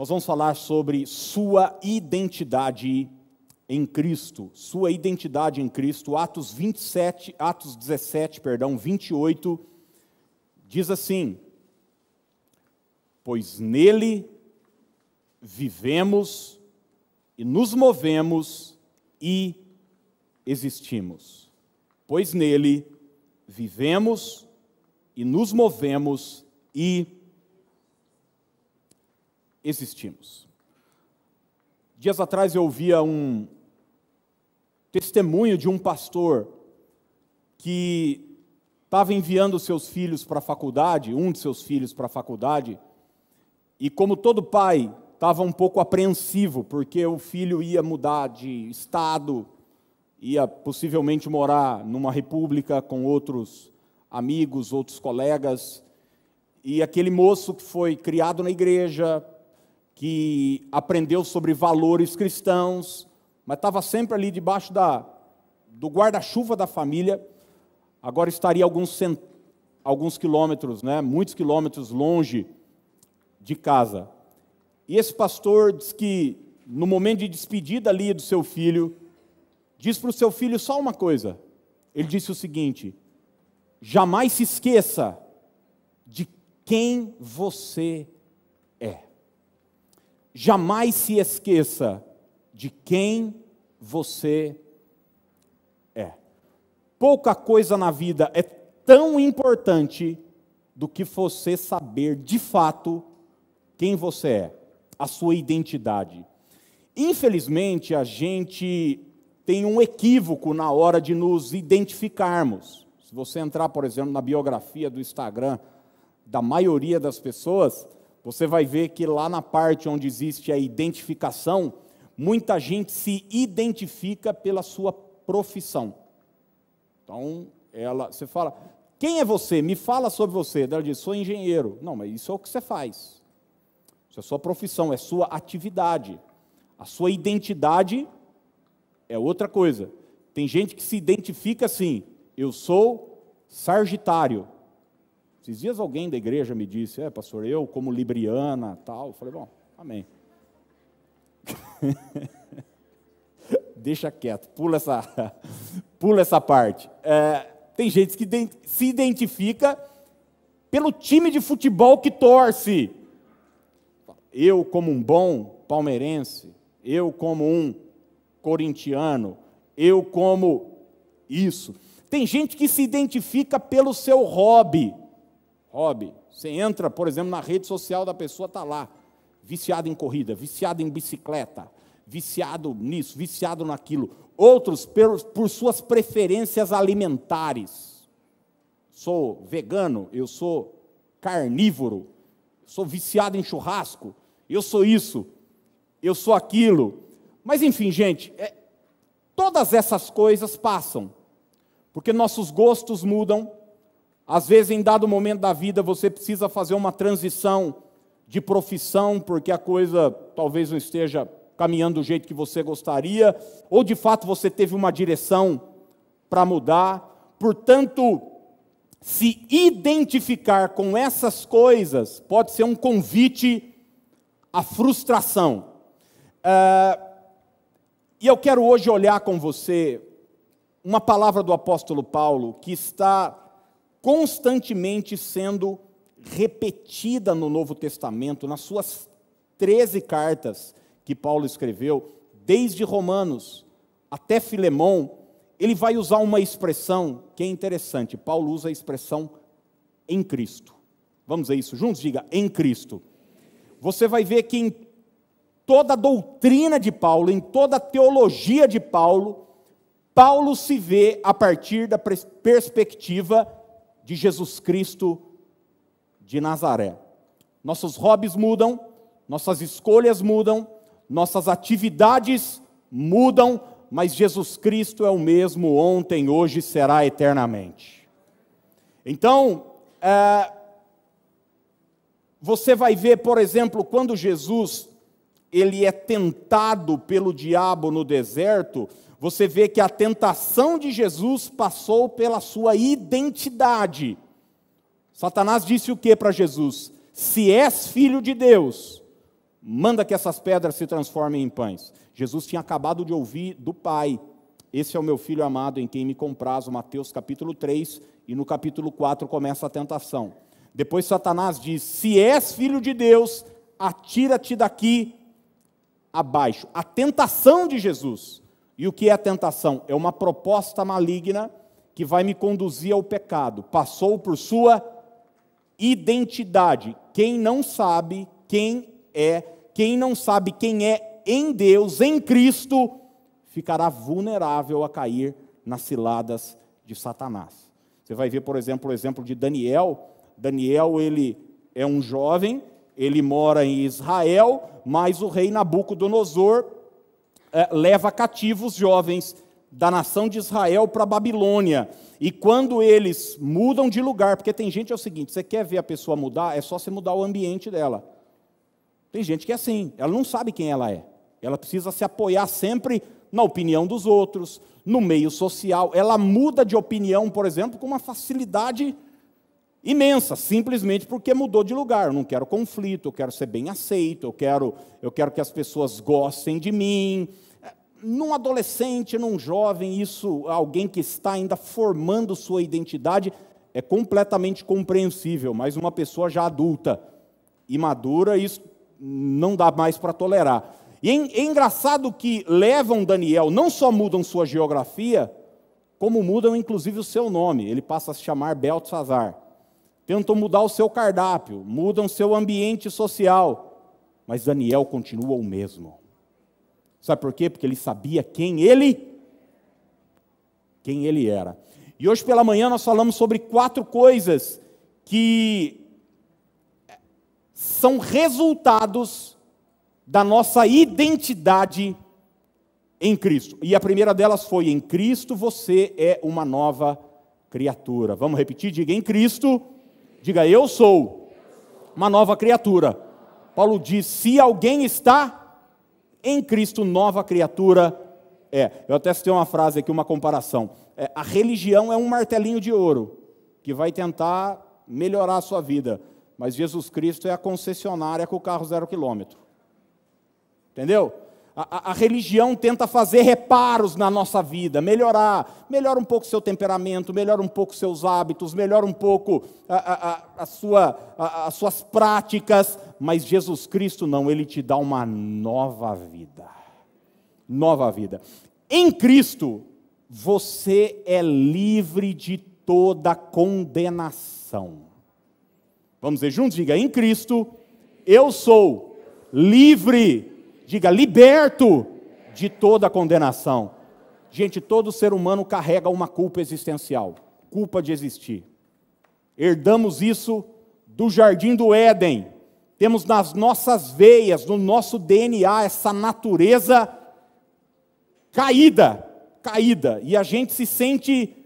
nós vamos falar sobre sua identidade em Cristo, sua identidade em Cristo. Atos 27, Atos 17, perdão, 28 diz assim: Pois nele vivemos e nos movemos e existimos. Pois nele vivemos e nos movemos e existimos. Dias atrás eu ouvia um testemunho de um pastor que estava enviando seus filhos para a faculdade, um de seus filhos para a faculdade, e como todo pai, estava um pouco apreensivo, porque o filho ia mudar de estado, ia possivelmente morar numa república com outros amigos, outros colegas, e aquele moço que foi criado na igreja, que aprendeu sobre valores cristãos, mas estava sempre ali debaixo da, do guarda-chuva da família, agora estaria alguns, cent, alguns quilômetros, né, muitos quilômetros longe de casa. E esse pastor diz que, no momento de despedida ali do seu filho, diz para o seu filho só uma coisa. Ele disse o seguinte: jamais se esqueça de quem você é. Jamais se esqueça de quem você é. Pouca coisa na vida é tão importante do que você saber de fato quem você é, a sua identidade. Infelizmente, a gente tem um equívoco na hora de nos identificarmos. Se você entrar, por exemplo, na biografia do Instagram da maioria das pessoas, você vai ver que lá na parte onde existe a identificação, muita gente se identifica pela sua profissão. Então, ela, você fala, quem é você? Me fala sobre você. Ela diz, sou engenheiro. Não, mas isso é o que você faz. Isso é sua profissão, é sua atividade. A sua identidade é outra coisa. Tem gente que se identifica assim, eu sou sargitário. Esses dias alguém da igreja me disse, é pastor, eu como libriana, tal. Eu falei, bom, amém. Deixa quieto, pula essa, pula essa parte. É, tem gente que se identifica pelo time de futebol que torce. Eu, como um bom palmeirense, eu, como um corintiano, eu, como isso. Tem gente que se identifica pelo seu hobby. Hobby. Você entra, por exemplo, na rede social da pessoa, está lá viciado em corrida, viciado em bicicleta, viciado nisso, viciado naquilo. Outros por, suas preferências alimentares. Sou vegano, eu sou carnívoro, sou viciado em churrasco, eu sou isso, eu sou aquilo. Mas enfim, gente, é, todas essas coisas passam, porque nossos gostos mudam. Às vezes, em dado momento da vida, você precisa fazer uma transição de profissão, porque a coisa talvez não esteja caminhando do jeito que você gostaria, ou de fato você teve uma direção para mudar. Portanto, se identificar com essas coisas pode ser um convite à frustração. É, e eu quero hoje olhar com você uma palavra do apóstolo Paulo que está constantemente sendo repetida no Novo Testamento, nas suas 13 cartas que Paulo escreveu, desde Romanos até Filemão, ele vai usar uma expressão que é interessante. Paulo usa a expressão em Cristo. Vamos ver isso juntos? Diga, em Cristo. Você vai ver que em toda a doutrina de Paulo, em toda a teologia de Paulo, Paulo se vê a partir da perspectiva de Jesus Cristo de Nazaré. Nossos hobbies mudam, nossas escolhas mudam, nossas atividades mudam, mas Jesus Cristo é o mesmo ontem, hoje e será eternamente. Então, é, você vai ver, por exemplo, quando Jesus ele é tentado pelo diabo no deserto, você vê que a tentação de Jesus passou pela sua identidade. Satanás disse o que para Jesus? Se és filho de Deus, Manda que essas pedras se transformem em pães. Jesus tinha acabado de ouvir do Pai. Esse é o meu filho amado em quem me comprazo, Mateus capítulo 3, e no capítulo 4 começa a tentação. Depois Satanás diz: Se és filho de Deus, atira-te daqui abaixo. A tentação de Jesus. E o que é a tentação? É uma proposta maligna que vai me conduzir ao pecado. Passou por sua identidade. Quem não sabe quem é, quem não sabe quem é em Deus, em Cristo, ficará vulnerável a cair nas ciladas de Satanás. Você vai ver, por exemplo, o exemplo de Daniel. Daniel, ele é um jovem, ele mora em Israel, mas o rei Nabucodonosor é, leva cativos jovens da nação de Israel para a Babilônia. E quando eles mudam de lugar, porque tem gente é o seguinte: você quer ver a pessoa mudar, é só você mudar o ambiente dela. Tem gente que é assim, ela não sabe quem ela é. Ela precisa se apoiar sempre na opinião dos outros, no meio social. Ela muda de opinião, por exemplo, com uma facilidade imensa, simplesmente porque mudou de lugar. Eu não quero conflito, eu quero ser bem aceito, eu quero, eu quero que as pessoas gostem de mim. Num adolescente, num jovem, isso, alguém que está ainda formando sua identidade, é completamente compreensível, mas uma pessoa já adulta e madura, isso não dá mais para tolerar. E é, é engraçado que levam Daniel, não só mudam sua geografia, como mudam inclusive o seu nome. Ele passa a se chamar Beltzazar tentam mudar o seu cardápio, mudam seu ambiente social, mas Daniel continua o mesmo. Sabe por quê? Porque ele sabia quem ele quem ele era. E hoje pela manhã nós falamos sobre quatro coisas que são resultados da nossa identidade em Cristo. E a primeira delas foi: em Cristo você é uma nova criatura. Vamos repetir? Diga: em Cristo Diga, eu sou uma nova criatura. Paulo diz: se alguém está em Cristo, nova criatura é. Eu até citei uma frase aqui, uma comparação. É, a religião é um martelinho de ouro que vai tentar melhorar a sua vida, mas Jesus Cristo é a concessionária com o carro zero quilômetro. Entendeu? A, a, religião tenta fazer reparos na nossa vida, melhorar, melhora um pouco seu temperamento, melhora um pouco seus hábitos, melhora um pouco a, a sua, as suas práticas, mas Jesus Cristo não, Ele te dá uma nova vida. Nova vida. Em Cristo, você é livre de toda condenação. Vamos dizer juntos? Diga, em Cristo, eu sou livre Diga, liberto de toda condenação. Gente, todo ser humano carrega uma culpa existencial culpa de existir. Herdamos isso do jardim do Éden. Temos nas nossas veias, no nosso DNA, essa natureza caída, caída. E a gente se sente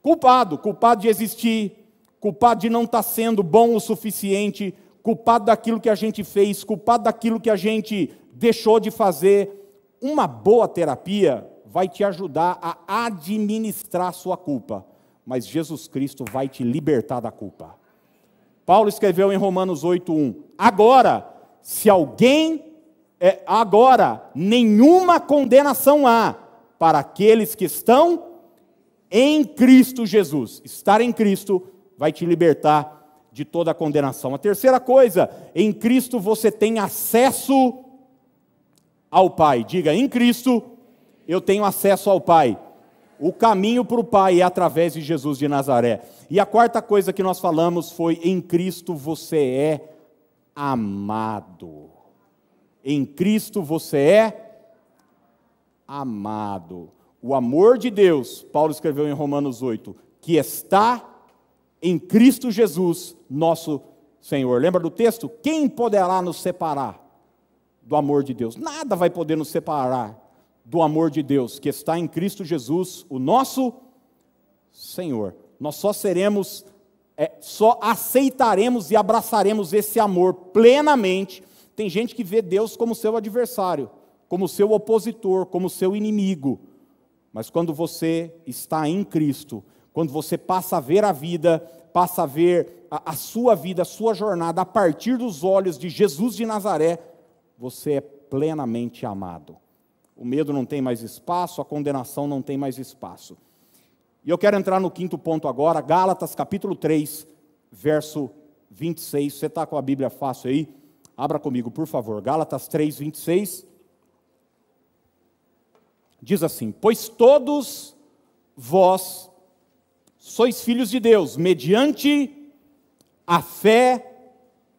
culpado, culpado de existir, culpado de não estar sendo bom o suficiente, culpado daquilo que a gente fez, culpado daquilo que a gente deixou de fazer. Uma boa terapia vai te ajudar a administrar sua culpa, mas Jesus Cristo vai te libertar da culpa. Paulo escreveu em Romanos 8:1: Agora, se alguém é, agora nenhuma condenação há para aqueles que estão em Cristo Jesus. Estar em Cristo vai te libertar de toda a condenação. A terceira coisa, em Cristo você tem acesso ao Pai. Diga, em Cristo eu tenho acesso ao Pai. O caminho para o Pai é através de Jesus de Nazaré. E a quarta coisa que nós falamos foi: em Cristo você é amado. Em Cristo você é amado. O amor de Deus, Paulo escreveu em Romanos 8, que está em Cristo Jesus, nosso Senhor. Lembra do texto? Quem poderá nos separar do amor de Deus. Nada vai poder nos separar do amor de Deus que está em Cristo Jesus, o nosso Senhor. Nós só seremos, é, só aceitaremos e abraçaremos esse amor plenamente. Tem gente que vê Deus como seu adversário, como seu opositor, como seu inimigo. Mas quando você está em Cristo, quando você passa a ver a vida, passa a ver a, a sua vida, a sua jornada a partir dos olhos de Jesus de Nazaré, você é plenamente amado. O medo não tem mais espaço, a condenação não tem mais espaço. E eu quero entrar no quinto ponto agora, Gálatas capítulo 3, verso 26. Você está com a Bíblia fácil aí? Abra comigo, por favor. Gálatas 3, 26. Diz assim: Pois todos vós sois filhos de Deus, mediante a fé.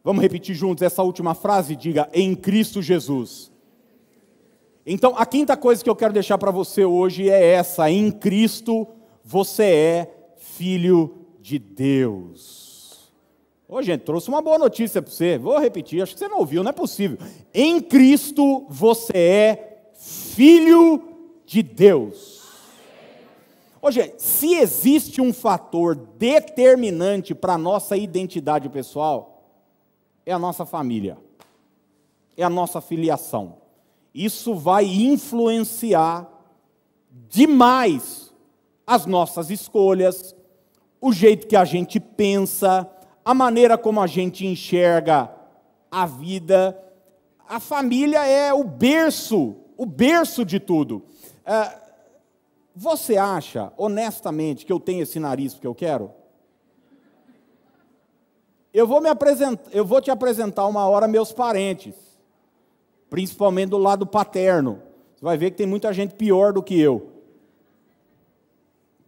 Vamos repetir juntos essa última frase? Diga, em Cristo Jesus. Então, a quinta coisa que eu quero deixar para você hoje é essa: em Cristo você é filho de Deus. Ô, gente, trouxe uma boa notícia para você. Vou repetir, acho que você não ouviu, não é possível. Em Cristo você é filho de Deus. Hoje, se existe um fator determinante para a nossa identidade pessoal, é a nossa família, é a nossa filiação. Isso vai influenciar demais as nossas escolhas, o jeito que a gente pensa, a maneira como a gente enxerga a vida. A família é o berço, o berço de tudo. É, você acha, honestamente, que eu tenho esse nariz porque eu quero? Eu vou, me apresentar, eu vou te apresentar uma hora meus parentes, principalmente do lado paterno. Você vai ver que tem muita gente pior do que eu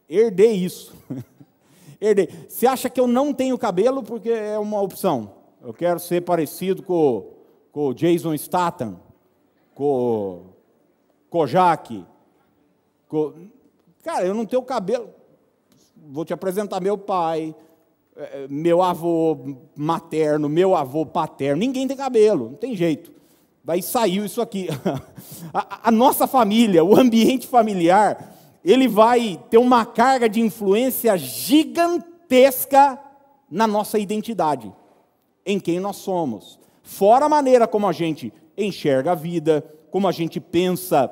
herdei isso. herdei. Você acha que eu não tenho cabelo porque é uma opção? Eu quero ser parecido com, com o Jason Statham, com o Kojak. Com... Cara, eu não tenho cabelo. Vou te apresentar meu pai, meu avô materno, meu avô paterno. Ninguém tem cabelo, não tem jeito. Daí saiu isso aqui. a, a nossa família, o ambiente familiar, ele vai ter uma carga de influência gigantesca na nossa identidade, em quem nós somos. Fora a maneira como a gente enxerga a vida, como a gente pensa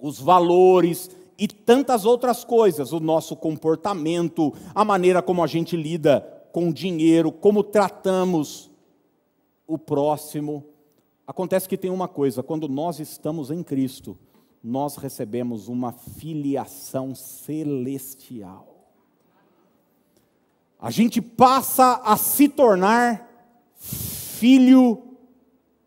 os valores e tantas outras coisas, o nosso comportamento, a maneira como a gente lida com o dinheiro, como tratamos o próximo. Acontece que tem uma coisa, quando nós estamos em Cristo, nós recebemos uma filiação celestial. A gente passa a se tornar filho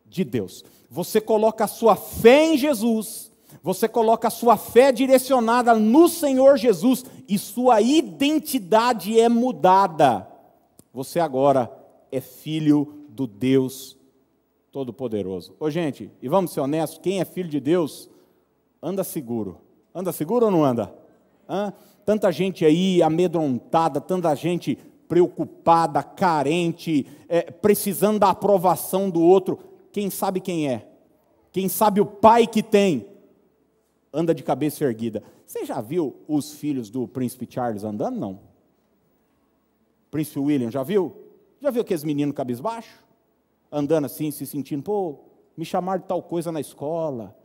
de Deus. Você coloca a sua fé em Jesus, você coloca a sua fé direcionada no Senhor Jesus e sua identidade é mudada. Você agora é filho do Deus Todo-Poderoso. Ô, gente, e vamos ser honestos: quem é filho de Deus anda seguro. Anda seguro ou não anda? Hã? Tanta gente aí amedrontada, tanta gente preocupada, carente, é, precisando da aprovação do outro. Quem sabe quem é? Quem sabe o pai que tem? Anda de cabeça erguida. Você já viu os filhos do príncipe Charles andando? Não. Príncipe William, já viu? Já viu aqueles meninos cabisbaixo? Andando assim, se sentindo, pô, me chamaram de tal coisa na escola,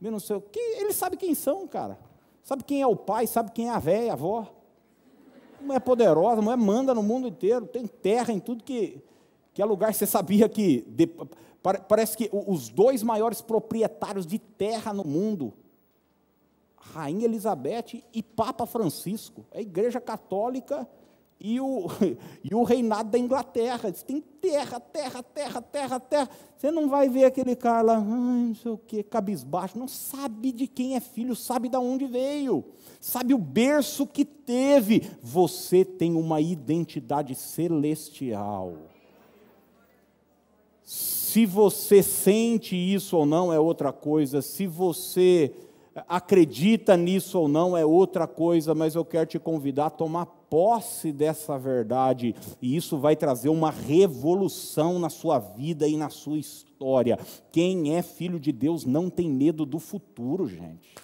meu não sei o que, ele sabe quem são, cara. Sabe quem é o pai, sabe quem é a velha, a avó. Mulher poderosa, mulher manda no mundo inteiro, tem terra em tudo que, que é lugar. Você sabia que de, parece que os dois maiores proprietários de terra no mundo, Rainha Elizabeth e Papa Francisco, a Igreja Católica e o, e o reinado da Inglaterra. Tem terra, terra, terra, terra, terra. Você não vai ver aquele cara lá, não sei o que, cabisbaixo. Não sabe de quem é filho, sabe de onde veio, sabe o berço que teve. Você tem uma identidade celestial. Se você sente isso ou não é outra coisa, se você acredita nisso ou não é outra coisa, mas eu quero te convidar a tomar posse dessa verdade, e isso vai trazer uma revolução na sua vida e na sua história. Quem é filho de Deus não tem medo do futuro, gente.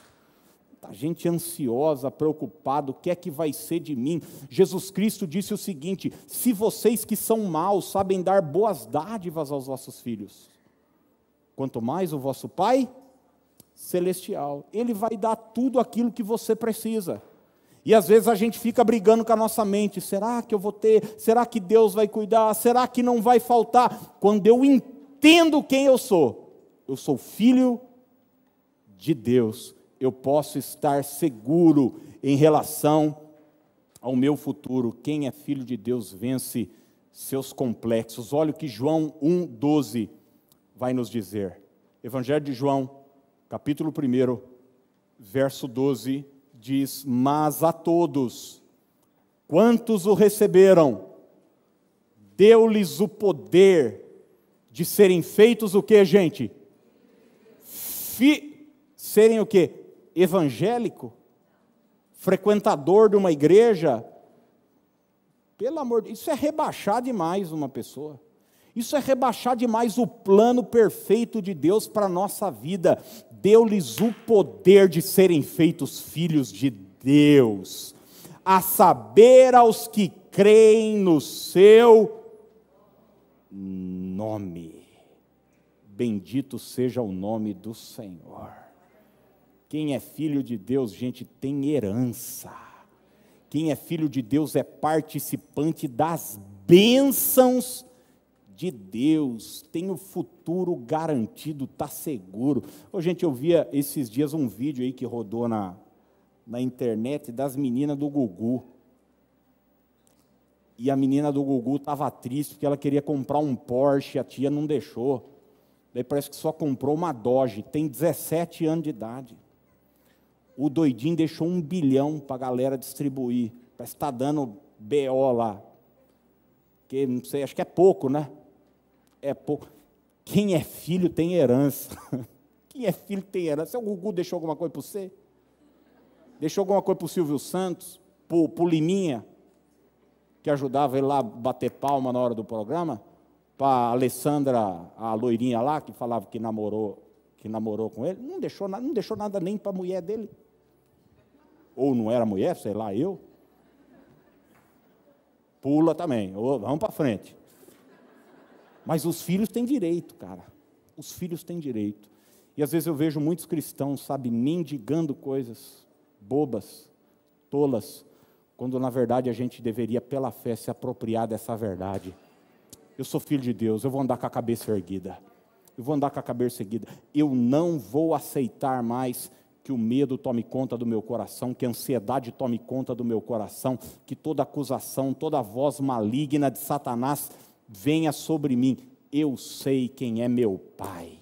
A gente ansiosa, preocupada, o que é que vai ser de mim? Jesus Cristo disse o seguinte: se vocês que são maus sabem dar boas dádivas aos vossos filhos, quanto mais o vosso Pai celestial, Ele vai dar tudo aquilo que você precisa. E às vezes a gente fica brigando com a nossa mente: será que eu vou ter? Será que Deus vai cuidar? Será que não vai faltar? Quando eu entendo quem eu sou, eu sou filho de Deus, eu posso estar seguro em relação ao meu futuro. Quem é filho de Deus vence seus complexos. Olha o que João 1,12 vai nos dizer. Evangelho de João, capítulo 1, verso 12, diz: Mas a todos, quantos o receberam, deu-lhes o poder de serem feitos o que, gente? Fi, serem o que? Evangélico? Frequentador de uma igreja? Pelo amor de Deus, isso é rebaixar demais uma pessoa. Isso é rebaixar demais o plano perfeito de Deus para a nossa vida. Deu-lhes o poder de serem feitos filhos de Deus, a saber aos que creem no seu nome. Bendito seja o nome do Senhor. Quem é filho de Deus, gente, tem herança. Quem é filho de Deus é participante das bênçãos de Deus, tem o futuro garantido, está seguro. Ô, gente, eu via esses dias um vídeo aí que rodou na, na internet das meninas do Gugu. E a menina do Gugu estava triste porque ela queria comprar um Porsche, a tia não deixou. Daí parece que só comprou uma Dodge, tem 17 anos de idade. O doidinho deixou um bilhão para a galera distribuir. Parece que está dando BO lá. Que não sei, acho que é pouco, né? É pouco. Quem é filho tem herança. Quem é filho tem herança. O Gugu deixou alguma coisa para você? Deixou alguma coisa para o Silvio Santos? Para o Liminha? que ajudava ele lá a bater palma na hora do programa, para a Alessandra, a loirinha lá, que falava que namorou, que namorou com ele, não deixou, não deixou nada nem para a mulher dele. Ou não era mulher, sei lá, eu. Pula também, vamos para frente. Mas os filhos têm direito, cara. Os filhos têm direito. E às vezes eu vejo muitos cristãos, sabe, mendigando coisas bobas, tolas, quando na verdade a gente deveria, pela fé, se apropriar dessa verdade. Eu sou filho de Deus, eu vou andar com a cabeça erguida. Eu vou andar com a cabeça erguida. Eu não vou aceitar mais que o medo tome conta do meu coração, que a ansiedade tome conta do meu coração, que toda acusação, toda voz maligna de Satanás venha sobre mim. Eu sei quem é meu Pai.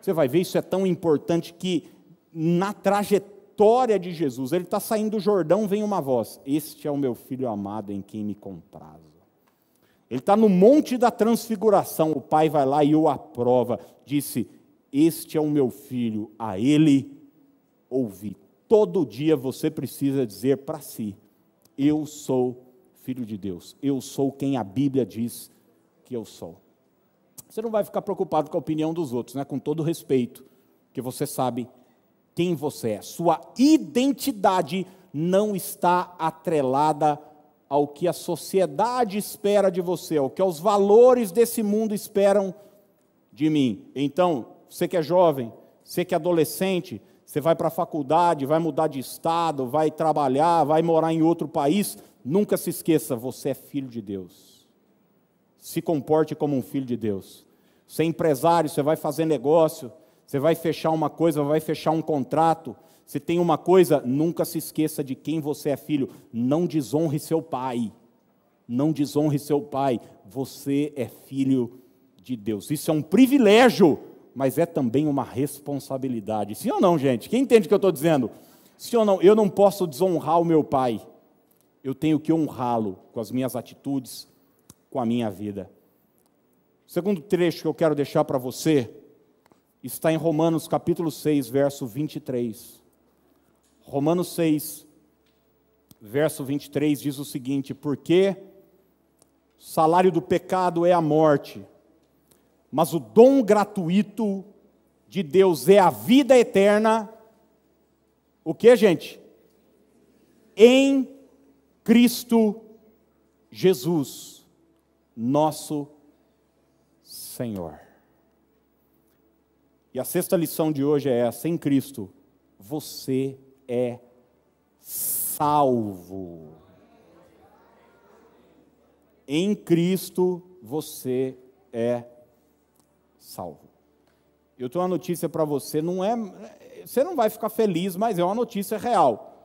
Você vai ver, isso é tão importante que na trajetória de Jesus. Ele está saindo do Jordão, vem uma voz: Este é o meu filho amado em quem me comprazo. Ele está no Monte da Transfiguração, o pai vai lá e o aprova. Disse: Este é o meu filho, a ele ouvi. Todo dia você precisa dizer para si: Eu sou filho de Deus, eu sou quem a Bíblia diz que eu sou. Você não vai ficar preocupado com a opinião dos outros, né? com todo respeito, que você sabe quem você é. Sua identidade não está atrelada ao que a sociedade espera de você, ao que os valores desse mundo esperam de mim. Então, você que é jovem, você que é adolescente, você vai para a faculdade, vai mudar de estado, vai trabalhar, vai morar em outro país, nunca se esqueça, você é filho de Deus. Se comporte como um filho de Deus. Você é empresário, você vai fazer negócio, você vai fechar uma coisa, vai fechar um contrato. Se tem uma coisa, nunca se esqueça de quem você é filho. Não desonre seu pai. Não desonre seu pai. Você é filho de Deus. Isso é um privilégio, mas é também uma responsabilidade. Sim ou não, gente? Quem entende o que eu estou dizendo? Sim ou não? Eu não posso desonrar o meu pai. Eu tenho que honrá-lo com as minhas atitudes, com a minha vida. O segundo trecho que eu quero deixar para você está em Romanos capítulo 6, verso 23. Romanos 6, verso 23 diz o seguinte: Porque o salário do pecado é a morte, mas o dom gratuito de Deus é a vida eterna. O que, gente? Em Cristo Jesus, nosso Senhor. E a sexta lição de hoje é essa: em Cristo, você é salvo. Em Cristo, você é salvo. Eu tenho uma notícia para você, não é, você não vai ficar feliz, mas é uma notícia real.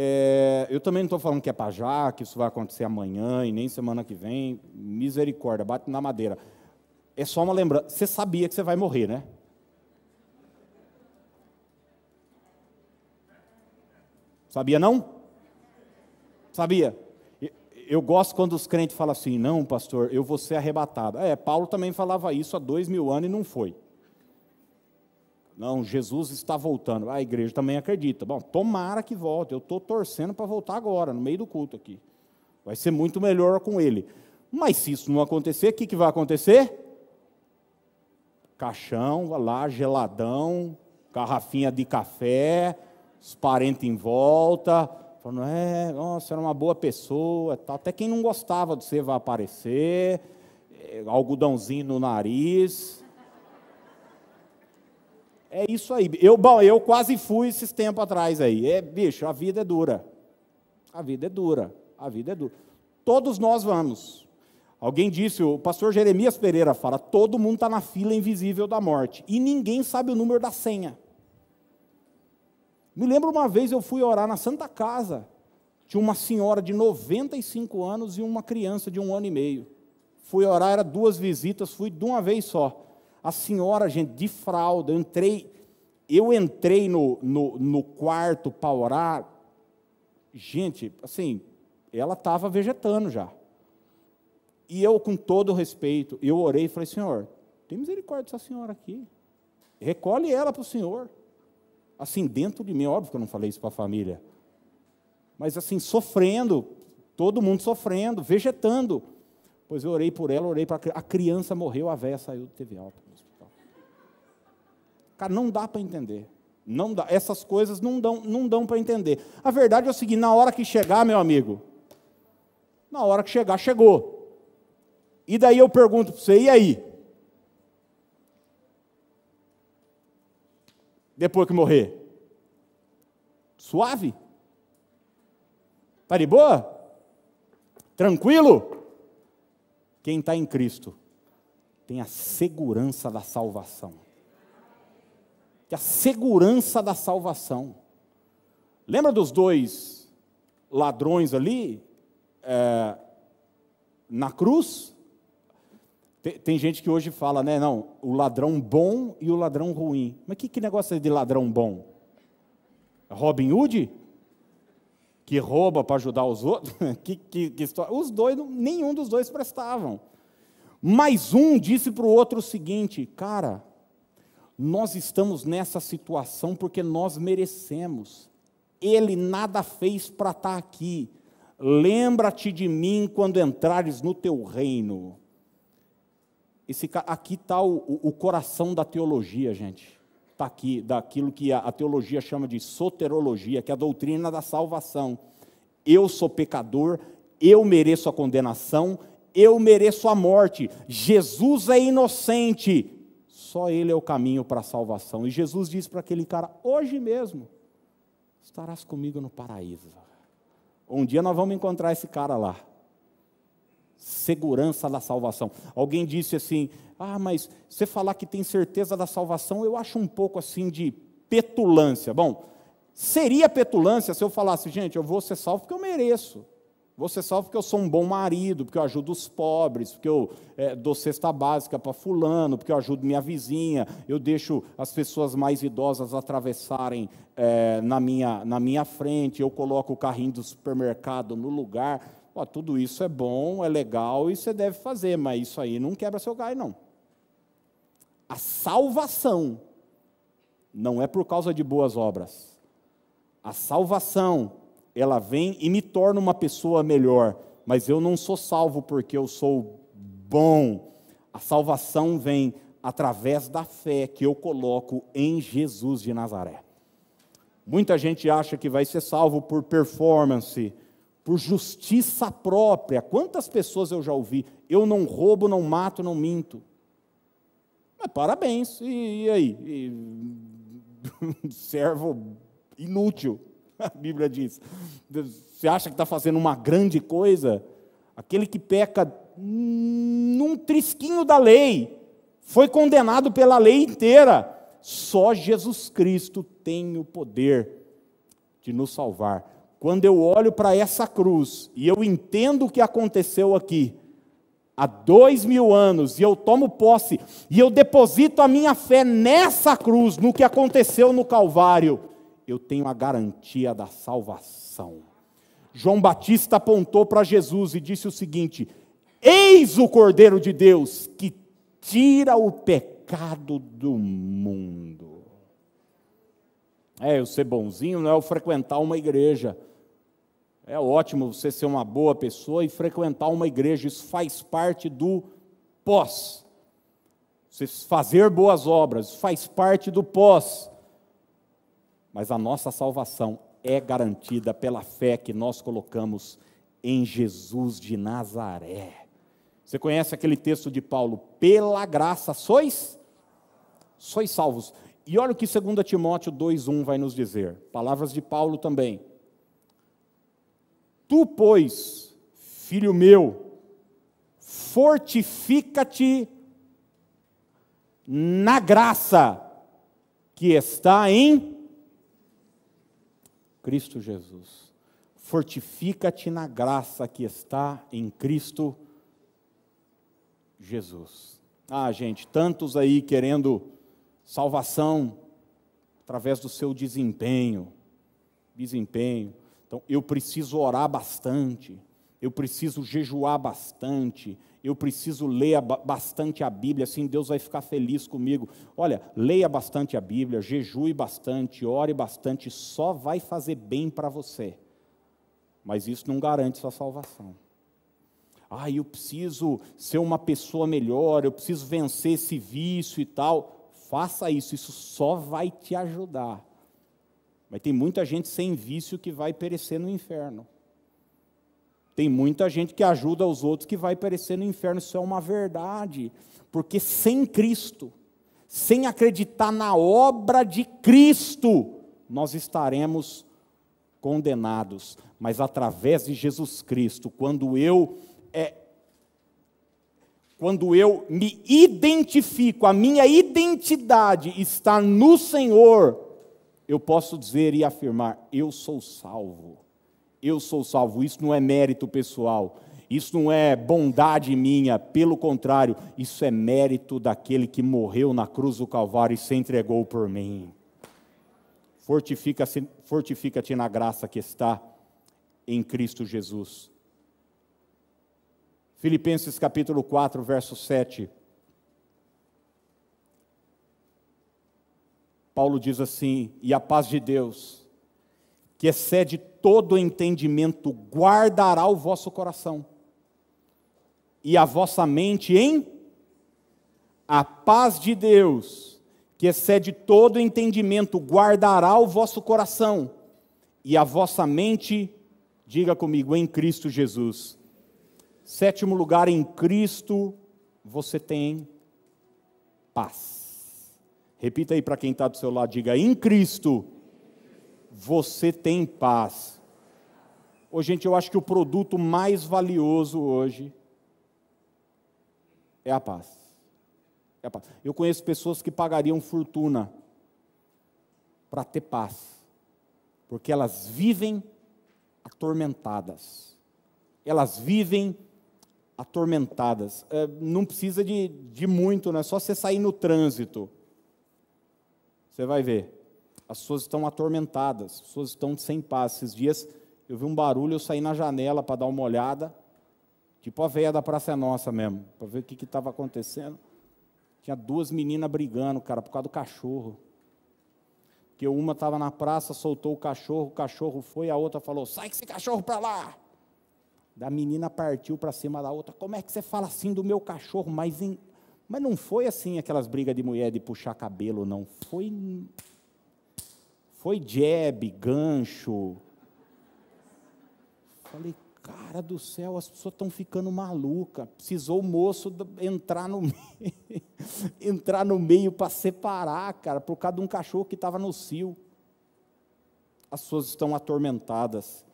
É, eu também não estou falando que é para já, que isso vai acontecer amanhã e nem semana que vem. Misericórdia, bate na madeira. É só uma lembrança. Você sabia que você vai morrer, né? Sabia não? Sabia? Eu gosto quando os crentes falam assim, não, pastor, eu vou ser arrebatado. É, Paulo também falava isso há dois mil anos e não foi. Não, Jesus está voltando. A igreja também acredita. Bom, tomara que volte. Eu estou torcendo para voltar agora, no meio do culto aqui. Vai ser muito melhor com ele. Mas se isso não acontecer, o que, que vai acontecer? Caixão, lá, geladão, garrafinha de café, os parentes em volta, falando, é, nossa, era uma boa pessoa, tal. até quem não gostava de você vai aparecer, é, algodãozinho no nariz. É isso aí. Eu, bom, eu quase fui esses tempos atrás aí. É, bicho, a vida é dura. A vida é dura. A vida é dura. Todos nós vamos. Alguém disse, o pastor Jeremias Pereira fala: todo mundo está na fila invisível da morte. E ninguém sabe o número da senha. Me lembro uma vez eu fui orar na Santa Casa. Tinha uma senhora de 95 anos e uma criança de um ano e meio. Fui orar, era duas visitas, fui de uma vez só. A senhora, gente, de fralda, eu entrei, eu entrei no, no, no quarto para orar, gente, assim, ela estava vegetando já. E eu, com todo respeito, eu orei e falei, Senhor, tem misericórdia dessa senhora aqui. Recolhe ela para o Senhor. Assim, dentro de mim, óbvio que eu não falei isso para a família. Mas assim, sofrendo, todo mundo sofrendo, vegetando. Pois eu orei por ela, orei para a criança morreu, a véia saiu, teve alta. Cara, não dá para entender. Não dá. Essas coisas não dão, não dão para entender. A verdade é o seguinte: na hora que chegar, meu amigo, na hora que chegar, chegou. E daí eu pergunto para você: e aí? Depois que morrer? Suave? Está de boa? Tranquilo? Quem está em Cristo tem a segurança da salvação que a segurança da salvação. Lembra dos dois ladrões ali é, na cruz? Tem, tem, gente que hoje fala, né? Não, o ladrão bom e o ladrão ruim. Mas que, que negócio é de ladrão bom? Robin Hood? Que rouba para ajudar os outros? que, que, que Os dois, nenhum dos dois prestavam. Mas um disse para o outro o seguinte: Cara, nós estamos nessa situação porque nós merecemos. Ele nada fez para estar tá aqui. Lembra-te de mim quando entrares no teu reino. Esse, aqui está o, o, coração da teologia, gente. Está aqui, daquilo que a, a teologia chama de soterologia, que é a doutrina da salvação. Eu sou pecador, eu mereço a condenação, eu mereço a morte. Jesus é inocente, só Ele é o caminho para a salvação. E Jesus disse para aquele cara: hoje mesmo estarás comigo no paraíso. Um dia nós vamos encontrar esse cara lá. Segurança da salvação. Alguém disse assim: Ah, mas você falar que tem certeza da salvação, eu acho um pouco assim de petulância. Bom, seria petulância se eu falasse, gente, eu vou ser salvo porque eu mereço. Você salvo porque eu sou um bom marido, porque eu ajudo os pobres, porque eu é, dou cesta básica para fulano, porque eu ajudo minha vizinha, eu deixo as pessoas mais idosas atravessarem é, na, minha, na minha frente, eu coloco o carrinho do supermercado no lugar. Tudo isso é bom, é legal e você deve fazer, mas isso aí não quebra seu gai, não. A salvação não é por causa de boas obras. A salvação ela vem e me torna uma pessoa melhor, mas eu não sou salvo porque eu sou bom. A salvação vem através da fé que eu coloco em Jesus de Nazaré. Muita gente acha que vai ser salvo por performance, por justiça própria. Quantas pessoas eu já ouvi? Eu não roubo, não mato, não minto. Mas parabéns, e, e aí? E, servo inútil. a Bíblia diz. Você acha que está fazendo uma grande coisa? Aquele que peca num trisquinho da lei foi condenado pela lei inteira. Só Jesus Cristo tem o poder de nos salvar. Quando eu olho para essa cruz e eu entendo o que aconteceu aqui, há dois mil anos, e eu tomo posse, e eu deposito a minha fé nessa cruz, no que aconteceu no Calvário, eu tenho a garantia da salvação. João Batista apontou para Jesus e disse o seguinte: Eis o Cordeiro de Deus que tira o pecado do mundo. É, eu ser bonzinho não é eu frequentar uma igreja. É ótimo você ser uma boa pessoa e frequentar uma igreja, isso faz parte do pós. Você fazer boas obras faz parte do pós. Mas a nossa salvação é garantida pela fé que nós colocamos em Jesus de Nazaré. Você conhece aquele texto de Paulo? Pela graça sois sois salvos. E olha o que 2 Timóteo 2:1 vai nos dizer. Palavras de Paulo também. Tu, pois, filho meu, fortifica-te na graça que está em Cristo Jesus. Fortifica-te na graça que está em Cristo Jesus. Ah, gente, tantos aí querendo salvação através do seu desempenho. Desempenho. Então, eu preciso orar bastante, eu preciso jejuar bastante, eu preciso ler bastante a Bíblia, assim Deus vai ficar feliz comigo. Olha, leia bastante a Bíblia, jejue bastante, ore bastante, só vai fazer bem para você. Mas isso não garante sua salvação. Ah, eu preciso ser uma pessoa melhor, eu preciso vencer esse vício e tal. Faça isso, isso só vai te ajudar. Mas tem muita gente sem vício que vai perecer no inferno. Tem muita gente que ajuda os outros que vai perecer no inferno. Isso é uma verdade. Porque sem Cristo, sem acreditar na obra de Cristo, nós estaremos condenados. Mas através de Jesus Cristo, quando eu é, quando eu me identifico, a minha identidade está no Senhor, eu posso dizer e afirmar: eu sou salvo. Eu sou salvo. Isso não é mérito pessoal. Isso não é bondade minha, pelo contrário, isso é mérito daquele que morreu na cruz do Calvário e se entregou por mim. Fortifica-te fortifica na graça que está em Cristo Jesus. Filipenses capítulo 4, verso 7. Paulo diz assim: E a paz de Deus, que excede todo entendimento, guardará o vosso coração e a vossa mente em a paz de Deus, que excede todo entendimento, guardará o vosso coração e a vossa mente, diga comigo, em Cristo Jesus. Sétimo lugar, em Cristo você tem paz. Repita aí para quem está do seu lado, diga: em Cristo você tem paz. Ô, gente, eu acho que o produto mais valioso hoje é a paz. É a paz. Eu conheço pessoas que pagariam fortuna para ter paz, porque elas vivem atormentadas, elas vivem atormentadas. É, não precisa de, de muito, não é só você sair no trânsito. Você vai ver. As pessoas estão atormentadas, as pessoas estão sem paz. Esses dias eu vi um barulho, eu saí na janela para dar uma olhada, tipo a veia da Praça é Nossa mesmo, para ver o que estava acontecendo. Tinha duas meninas brigando, cara, por causa do cachorro. Que uma estava na praça, soltou o cachorro, o cachorro foi, a outra falou: sai com esse cachorro para lá. Da menina partiu para cima da outra. Como é que você fala assim do meu cachorro? Mas, em... Mas não foi assim aquelas brigas de mulher de puxar cabelo, não. Foi. Foi jab, gancho. Falei, cara do céu, as pessoas estão ficando malucas. Precisou o moço entrar no meio, entrar no meio para separar, cara, por causa de um cachorro que estava no cio. As pessoas estão atormentadas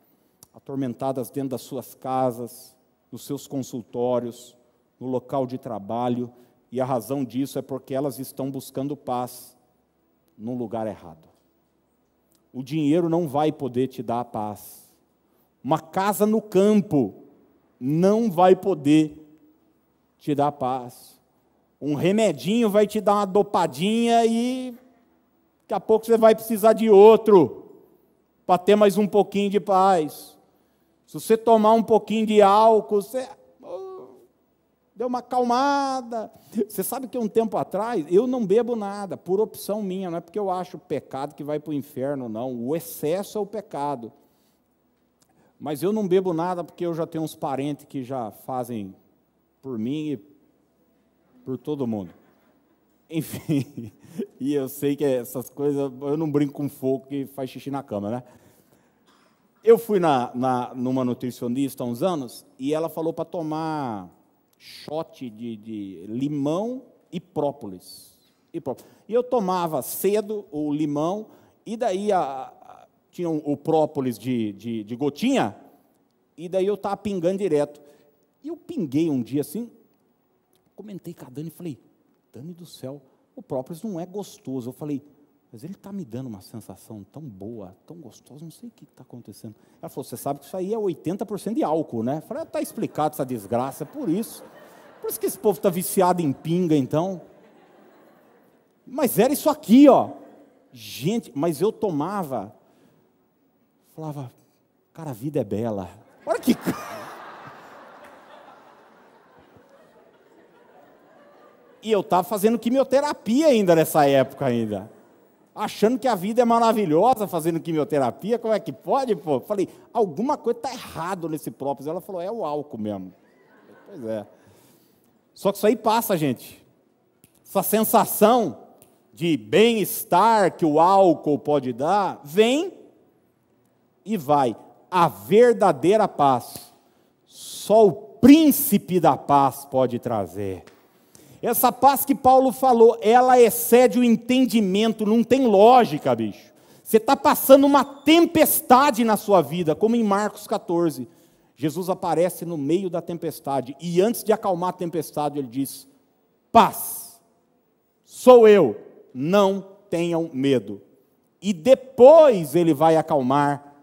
atormentadas dentro das suas casas, nos seus consultórios, no local de trabalho, E a razão disso é porque elas estão buscando paz num lugar errado. O dinheiro não vai poder te dar paz. Uma casa no campo não vai poder te dar paz. Um remedinho vai te dar uma dopadinha e daqui a pouco você vai precisar de outro para ter mais um pouquinho de paz. Se você tomar um pouquinho de álcool, você deu uma acalmada. Você sabe que um tempo atrás eu não bebo nada, por opção minha, não é porque eu acho pecado que vai para o inferno, não. O excesso é o pecado. Mas eu não bebo nada porque eu já tenho uns parentes que já fazem por mim e por todo mundo. Enfim, e eu sei que essas coisas, eu não brinco com fogo que faz xixi na cama, né? Eu fui na, na, numa nutricionista há uns anos e ela falou para tomar shot de, de limão e própolis. E, própolis. e eu tomava cedo o limão, e daí a, a, tinha o própolis de, de, de gotinha, e daí eu estava pingando direto. E eu pinguei um dia assim, comentei com a Dani e falei, Dani do céu, o própolis não é gostoso. Eu falei, mas ele está me dando uma sensação tão boa, tão gostosa, não sei o que está acontecendo. Ela falou, você sabe que isso aí é 80% de álcool, né? Eu falei, está explicado essa desgraça, é por isso. Por isso que esse povo está viciado em pinga, então. Mas era isso aqui, ó. Gente, mas eu tomava, falava, cara, a vida é bela. Olha que. E eu estava fazendo quimioterapia ainda nessa época ainda. Achando que a vida é maravilhosa fazendo quimioterapia, como é que pode, pô? Falei, alguma coisa está errado nesse próprio. Ela falou, é o álcool mesmo. Pois é. Só que isso aí passa, gente. Essa sensação de bem-estar que o álcool pode dar, vem e vai. A verdadeira paz, só o príncipe da paz pode trazer. Essa paz que Paulo falou, ela excede o entendimento, não tem lógica, bicho. Você está passando uma tempestade na sua vida, como em Marcos 14. Jesus aparece no meio da tempestade e antes de acalmar a tempestade, ele diz: Paz, sou eu, não tenham medo. E depois ele vai acalmar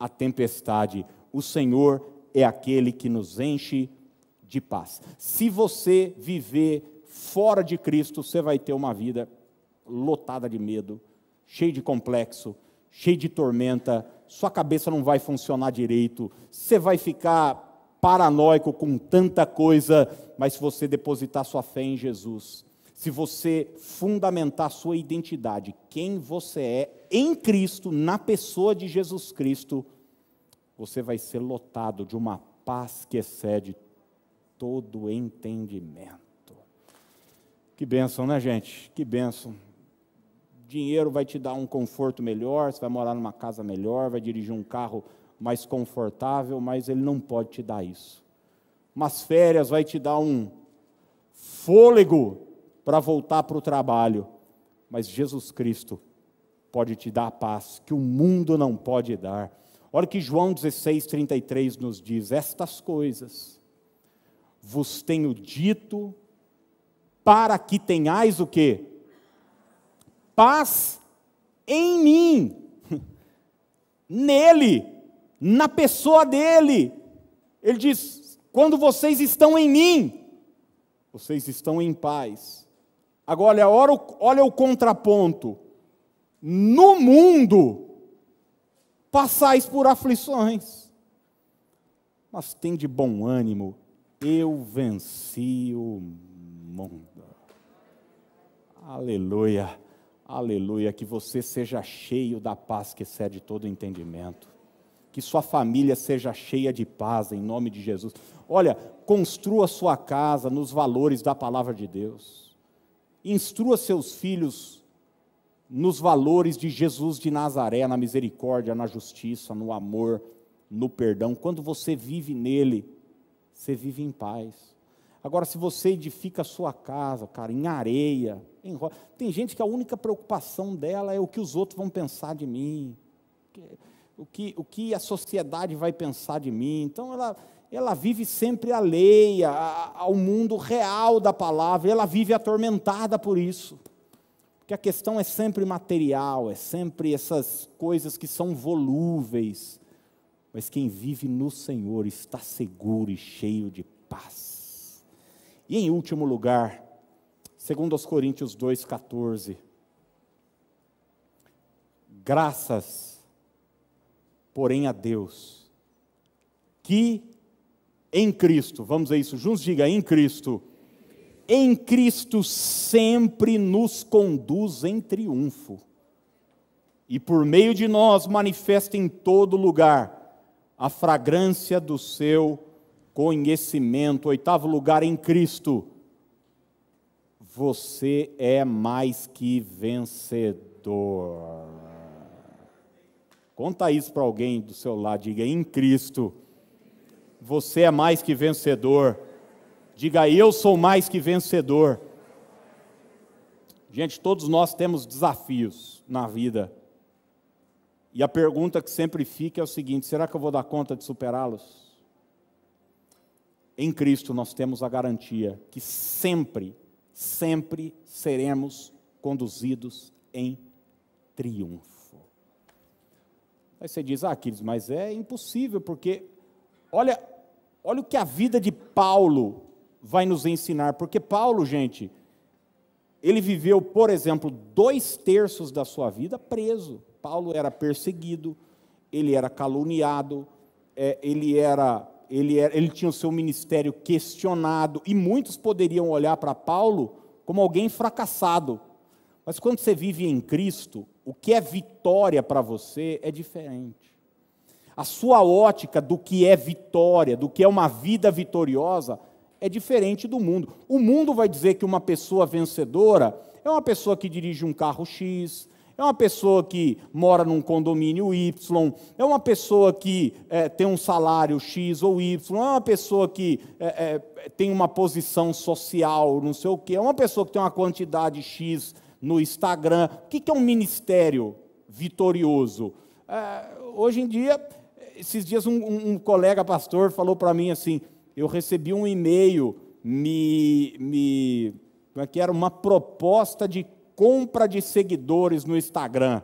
a tempestade. O Senhor é aquele que nos enche de paz. Se você viver fora de Cristo, você vai ter uma vida lotada de medo, cheia de complexo, cheia de tormenta, sua cabeça não vai funcionar direito, você vai ficar paranoico com tanta coisa, mas se você depositar sua fé em Jesus, se você fundamentar sua identidade, quem você é em Cristo, na pessoa de Jesus Cristo, você vai ser lotado de uma paz que excede todo entendimento. Que bênção, né, gente? Que bênção dinheiro vai te dar um conforto melhor, você vai morar numa casa melhor, vai dirigir um carro mais confortável, mas ele não pode te dar isso. Umas férias vai te dar um fôlego para voltar para o trabalho, mas Jesus Cristo pode te dar a paz que o mundo não pode dar. Olha que João 16, 33 nos diz: Estas coisas vos tenho dito para que tenhais o quê? paz em mim, nele, na pessoa dele. Ele diz: quando vocês estão em mim, vocês estão em paz. Agora, olha, olha o contraponto. No mundo, passais por aflições, mas tem de bom ânimo, eu venci o mundo. Aleluia. Aleluia, que você seja cheio da paz que excede todo entendimento. Que sua família seja cheia de paz em nome de Jesus. Olha, construa sua casa nos valores da palavra de Deus. Instrua seus filhos nos valores de Jesus de Nazaré, na misericórdia, na justiça, no amor, no perdão. Quando você vive nele, você vive em paz. Agora, se você edifica a sua casa, cara, em areia, em tem gente que a única preocupação dela é o que os outros vão pensar de mim, o que, o que a sociedade vai pensar de mim. Então, ela, ela vive sempre alheia ao mundo real da palavra, ela vive atormentada por isso. Porque a questão é sempre material, é sempre essas coisas que são volúveis. Mas quem vive no Senhor está seguro e cheio de paz. E em último lugar, segundo aos Coríntios 2:14, graças, porém a Deus, que em Cristo, vamos a isso juntos, diga em Cristo. Em Cristo sempre nos conduz em triunfo. E por meio de nós manifesta em todo lugar a fragrância do seu conhecimento. Oitavo lugar, em Cristo. Você é mais que vencedor. Conta isso para alguém do seu lado, diga em Cristo você é mais que vencedor. Diga, eu sou mais que vencedor. Gente, todos nós temos desafios na vida. E a pergunta que sempre fica é o seguinte: será que eu vou dar conta de superá-los? Em Cristo nós temos a garantia que sempre, sempre seremos conduzidos em triunfo. Aí você diz, ah, Aquiles, mas é impossível, porque, olha, Olha o que a vida de Paulo vai nos ensinar, porque Paulo, gente, ele viveu, por exemplo, dois terços da sua vida preso. Paulo era perseguido, ele era caluniado, é, ele era, ele era, ele tinha o seu ministério questionado e muitos poderiam olhar para Paulo como alguém fracassado. Mas quando você vive em Cristo, o que é vitória para você é diferente a sua ótica do que é vitória, do que é uma vida vitoriosa, é diferente do mundo. O mundo vai dizer que uma pessoa vencedora é uma pessoa que dirige um carro X, é uma pessoa que mora num condomínio Y, é uma pessoa que é, tem um salário X ou Y, é uma pessoa que é, é, tem uma posição social, não sei o quê, é uma pessoa que tem uma quantidade X no Instagram. O que é um ministério vitorioso? Hoje em dia, esses dias um, um, colega pastor falou para mim assim: eu recebi um e-mail, me, me, como é que era? Uma proposta de compra de seguidores no Instagram.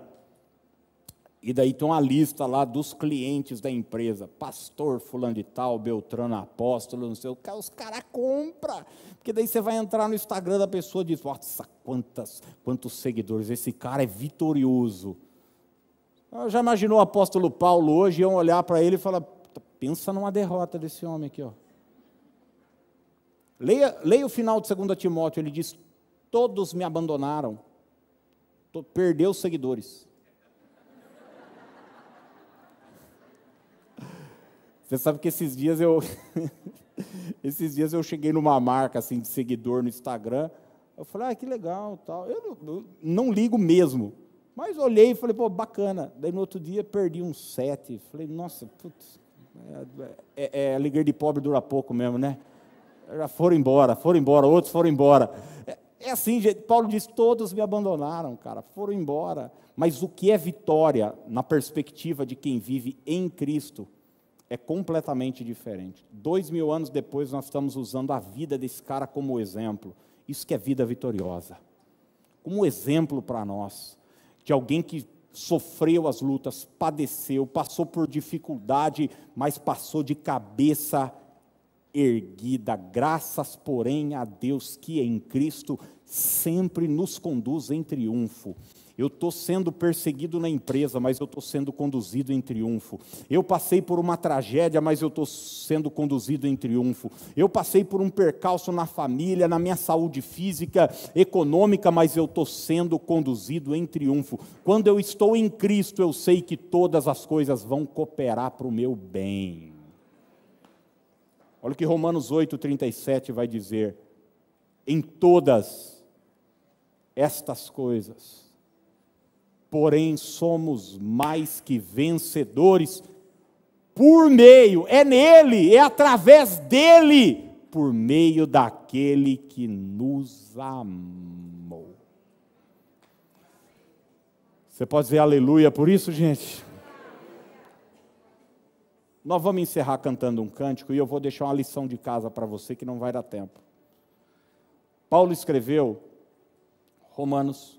E daí tem uma lista lá dos clientes da empresa, pastor fulano de tal, Beltrano apóstolo, não sei o que, os caras compram. Porque daí você vai entrar no Instagram da pessoa e diz, nossa, quantas, quantos seguidores, esse cara é vitorioso. Já imaginou o apóstolo Paulo hoje, iam olhar para ele e falar, pensa numa derrota desse homem aqui. Ó. Leia, leia o final de 2 Timóteo, ele diz, todos me abandonaram, perdeu os seguidores. Você sabe que esses dias eu esses dias eu cheguei numa marca assim de seguidor no Instagram. Eu falei, ah, que legal, tal. Eu não, eu não ligo mesmo. Mas olhei e falei, pô, bacana. Daí no outro dia perdi uns sete. Falei, nossa, putz, é, é, é alegria de pobre dura pouco mesmo, né? Já foram embora, foram embora, outros foram embora. É, é assim, gente, Paulo diz: todos me abandonaram, cara, foram embora. Mas o que é vitória na perspectiva de quem vive em Cristo é completamente diferente. Dois mil anos depois, nós estamos usando a vida desse cara como exemplo. Isso que é vida vitoriosa. Como exemplo para nós de alguém que sofreu as lutas, padeceu, passou por dificuldade, mas passou de cabeça erguida. Graças, porém, a Deus que em Cristo sempre nos conduz em triunfo. Eu estou sendo perseguido na empresa, mas eu estou sendo conduzido em triunfo. Eu passei por uma tragédia, mas eu estou sendo conduzido em triunfo. Eu passei por um percalço na família, na minha saúde física, econômica, mas eu estou sendo conduzido em triunfo. Quando eu estou em Cristo, eu sei que todas as coisas vão cooperar para o meu bem. Olha o que Romanos 8,37 vai dizer. Em todas estas coisas porém somos mais que vencedores por meio, é nele, é através dele, por meio daquele que nos amou. Você pode dizer aleluia por isso, gente? nós vamos encerrar cantando um cântico e eu vou deixar uma lição de casa para você que não vai dar tempo. Paulo escreveu Romanos,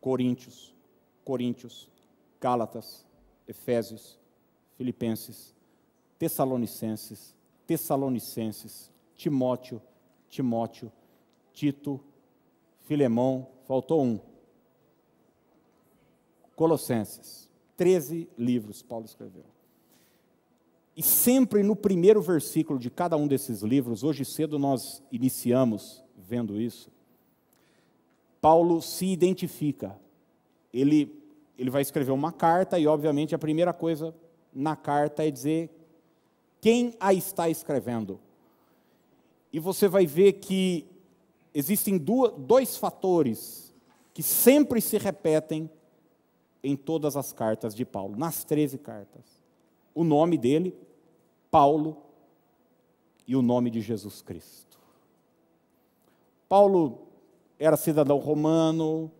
Coríntios, Coríntios, Gálatas, Efésios, Filipenses, Tessalonicenses, Tessalonicenses, Timóteo, Timóteo, Tito, Filemão, faltou um. Colossenses. Treze livros Paulo escreveu. E sempre no primeiro versículo de cada um desses livros, hoje cedo nós iniciamos vendo isso, Paulo se identifica. Ele, ele vai escrever uma carta e, obviamente, a primeira coisa na carta é dizer quem a está escrevendo. E você vai ver que existem duas, dois fatores que sempre se repetem em todas as cartas de Paulo, nas 13 cartas. O nome dele, Paulo, e o nome de Jesus Cristo. Paulo era cidadão romano,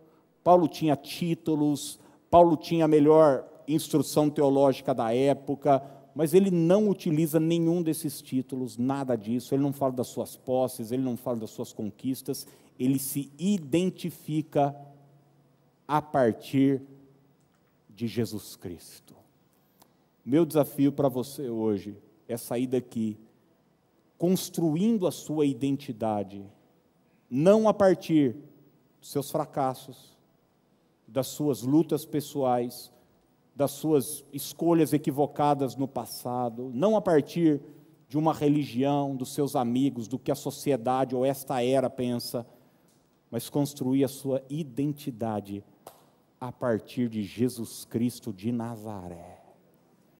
Paulo tinha títulos, Paulo tinha a melhor instrução teológica da época, mas ele não utiliza nenhum desses títulos, nada disso. Ele não fala das suas posses, ele não fala das suas conquistas, ele se identifica a partir de Jesus Cristo. Meu desafio para você hoje é sair daqui construindo a sua identidade, não a partir dos seus fracassos, das suas lutas pessoais, das suas escolhas equivocadas no passado, não a partir de uma religião, dos seus amigos, do que a sociedade ou esta era pensa, mas construir a sua identidade a partir de Jesus Cristo de Nazaré.